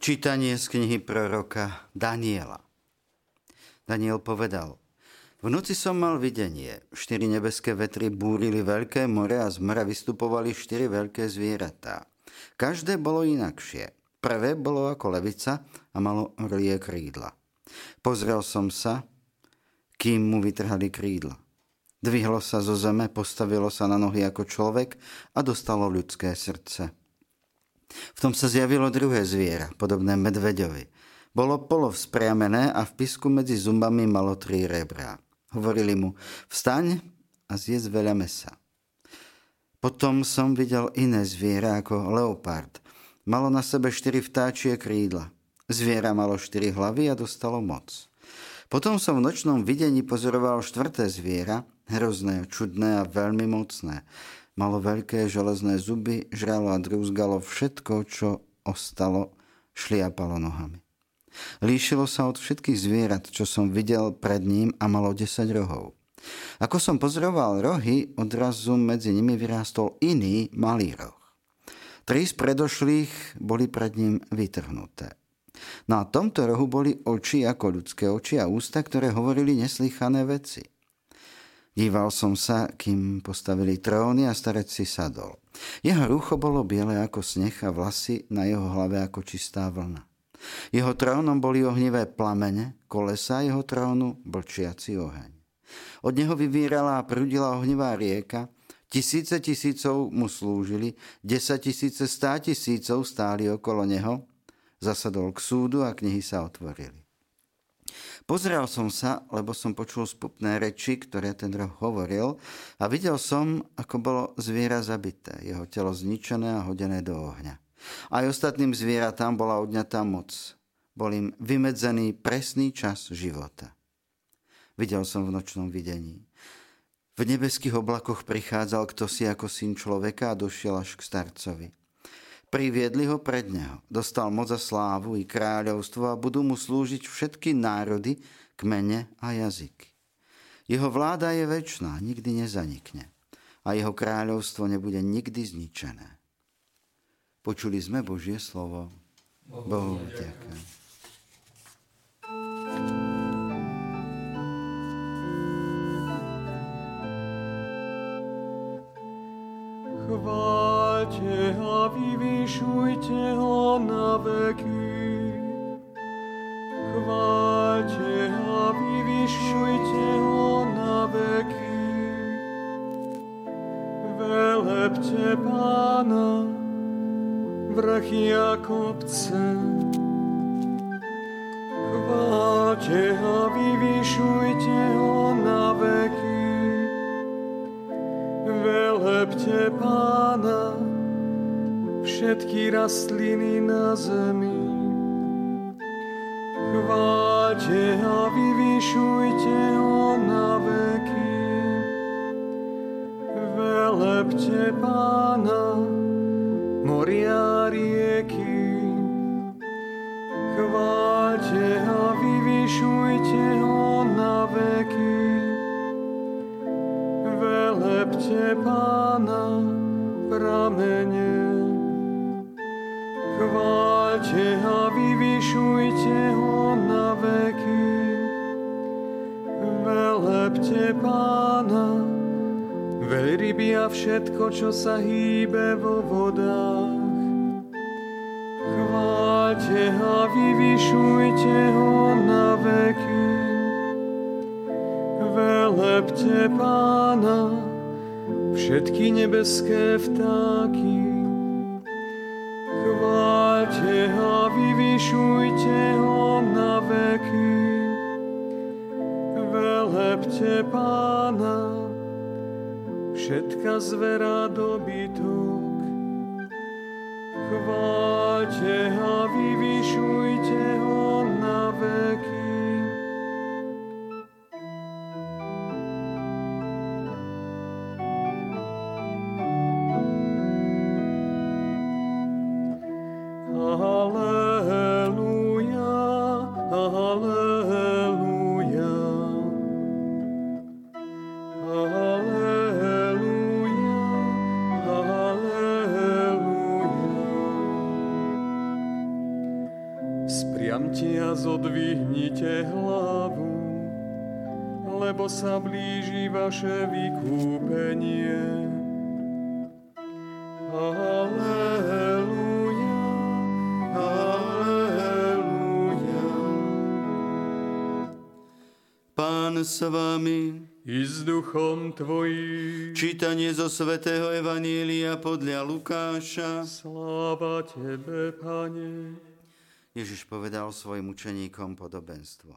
Čítanie z knihy proroka Daniela. Daniel povedal, v noci som mal videnie. Štyri nebeské vetry búrili veľké more a z mora vystupovali štyri veľké zvieratá. Každé bolo inakšie. Prvé bolo ako levica a malo orlie krídla. Pozrel som sa, kým mu vytrhali krídla. Dvihlo sa zo zeme, postavilo sa na nohy ako človek a dostalo ľudské srdce. V tom sa zjavilo druhé zviera, podobné medveďovi. Bolo polov spriamené a v pisku medzi zumbami malo tri rebrá. Hovorili mu, vstaň a zjedz veľa mesa. Potom som videl iné zviera ako leopard. Malo na sebe štyri vtáčie krídla. Zviera malo štyri hlavy a dostalo moc. Potom som v nočnom videní pozoroval štvrté zviera, hrozné, čudné a veľmi mocné. Malo veľké železné zuby, žralo a drúzgalo všetko, čo ostalo, šliapalo nohami. Líšilo sa od všetkých zvierat, čo som videl pred ním a malo 10 rohov. Ako som pozoroval rohy, odrazu medzi nimi vyrástol iný malý roh. Tri z predošlých boli pred ním vytrhnuté. Na tomto rohu boli oči ako ľudské oči a ústa, ktoré hovorili neslychané veci. Díval som sa, kým postavili tróny a starec si sadol. Jeho rucho bolo biele ako sneh a vlasy na jeho hlave ako čistá vlna. Jeho trónom boli ohnivé plamene, kolesa jeho trónu blčiaci oheň. Od neho vyvírala a prúdila ohnivá rieka, tisíce tisícov mu slúžili, desať tisíce stá tisícov stáli okolo neho, zasadol k súdu a knihy sa otvorili. Pozrel som sa, lebo som počul spupné reči, ktoré ten roh hovoril a videl som, ako bolo zviera zabité, jeho telo zničené a hodené do ohňa. Aj ostatným zvieratám bola odňatá moc. Bol im vymedzený presný čas života. Videl som v nočnom videní. V nebeských oblakoch prichádzal kto si ako syn človeka a došiel až k starcovi. Priviedli ho pred neho. Dostal moc a slávu i kráľovstvo a budú mu slúžiť všetky národy, kmene a jazyky. Jeho vláda je väčšiná, nikdy nezanikne. A jeho kráľovstvo nebude nikdy zničené. Počuli sme Božie slovo. Bohu ďakujem. Chváľte vyvyšujte ho na veky. Chváľte a vyvyšujte ho na veky. Velepte Pána, vrchy a kopce. Všetky rastliny na zemi. Chváľte a vyvyšujte ho na veky. Velepte Pána, moria rieky. Chváľte a vyvyšujte ho na veky velepte Pána, pramene. Velepte Pána, veľryby a všetko, čo sa hýbe vo vodách. Chváľte a vyvyšujte ho na veky velepte Pána, všetky nebeské vtáky. Chváľte a vyvyšujte ho Velepte Pána, všetka zvera dobytok. Chváľte a Spriamte a zodvihnite hlavu, lebo sa blíži vaše vykúpenie. Aleluja, aleluja. Pán s vami, I s duchom tvojím, čítanie zo svätého Evanília podľa Lukáša. sláva tebe, Pane. Ježiš povedal svojim učeníkom podobenstvo.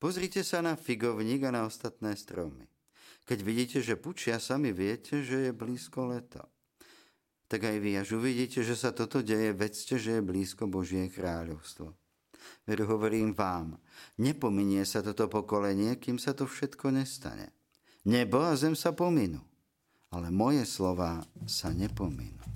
Pozrite sa na figovník a na ostatné stromy. Keď vidíte, že pučia, sami viete, že je blízko leto. Tak aj vy, až uvidíte, že sa toto deje, vedzte, že je blízko Božie kráľovstvo. Veru hovorím vám, nepominie sa toto pokolenie, kým sa to všetko nestane. Nebo a zem sa pominú, ale moje slova sa nepominú.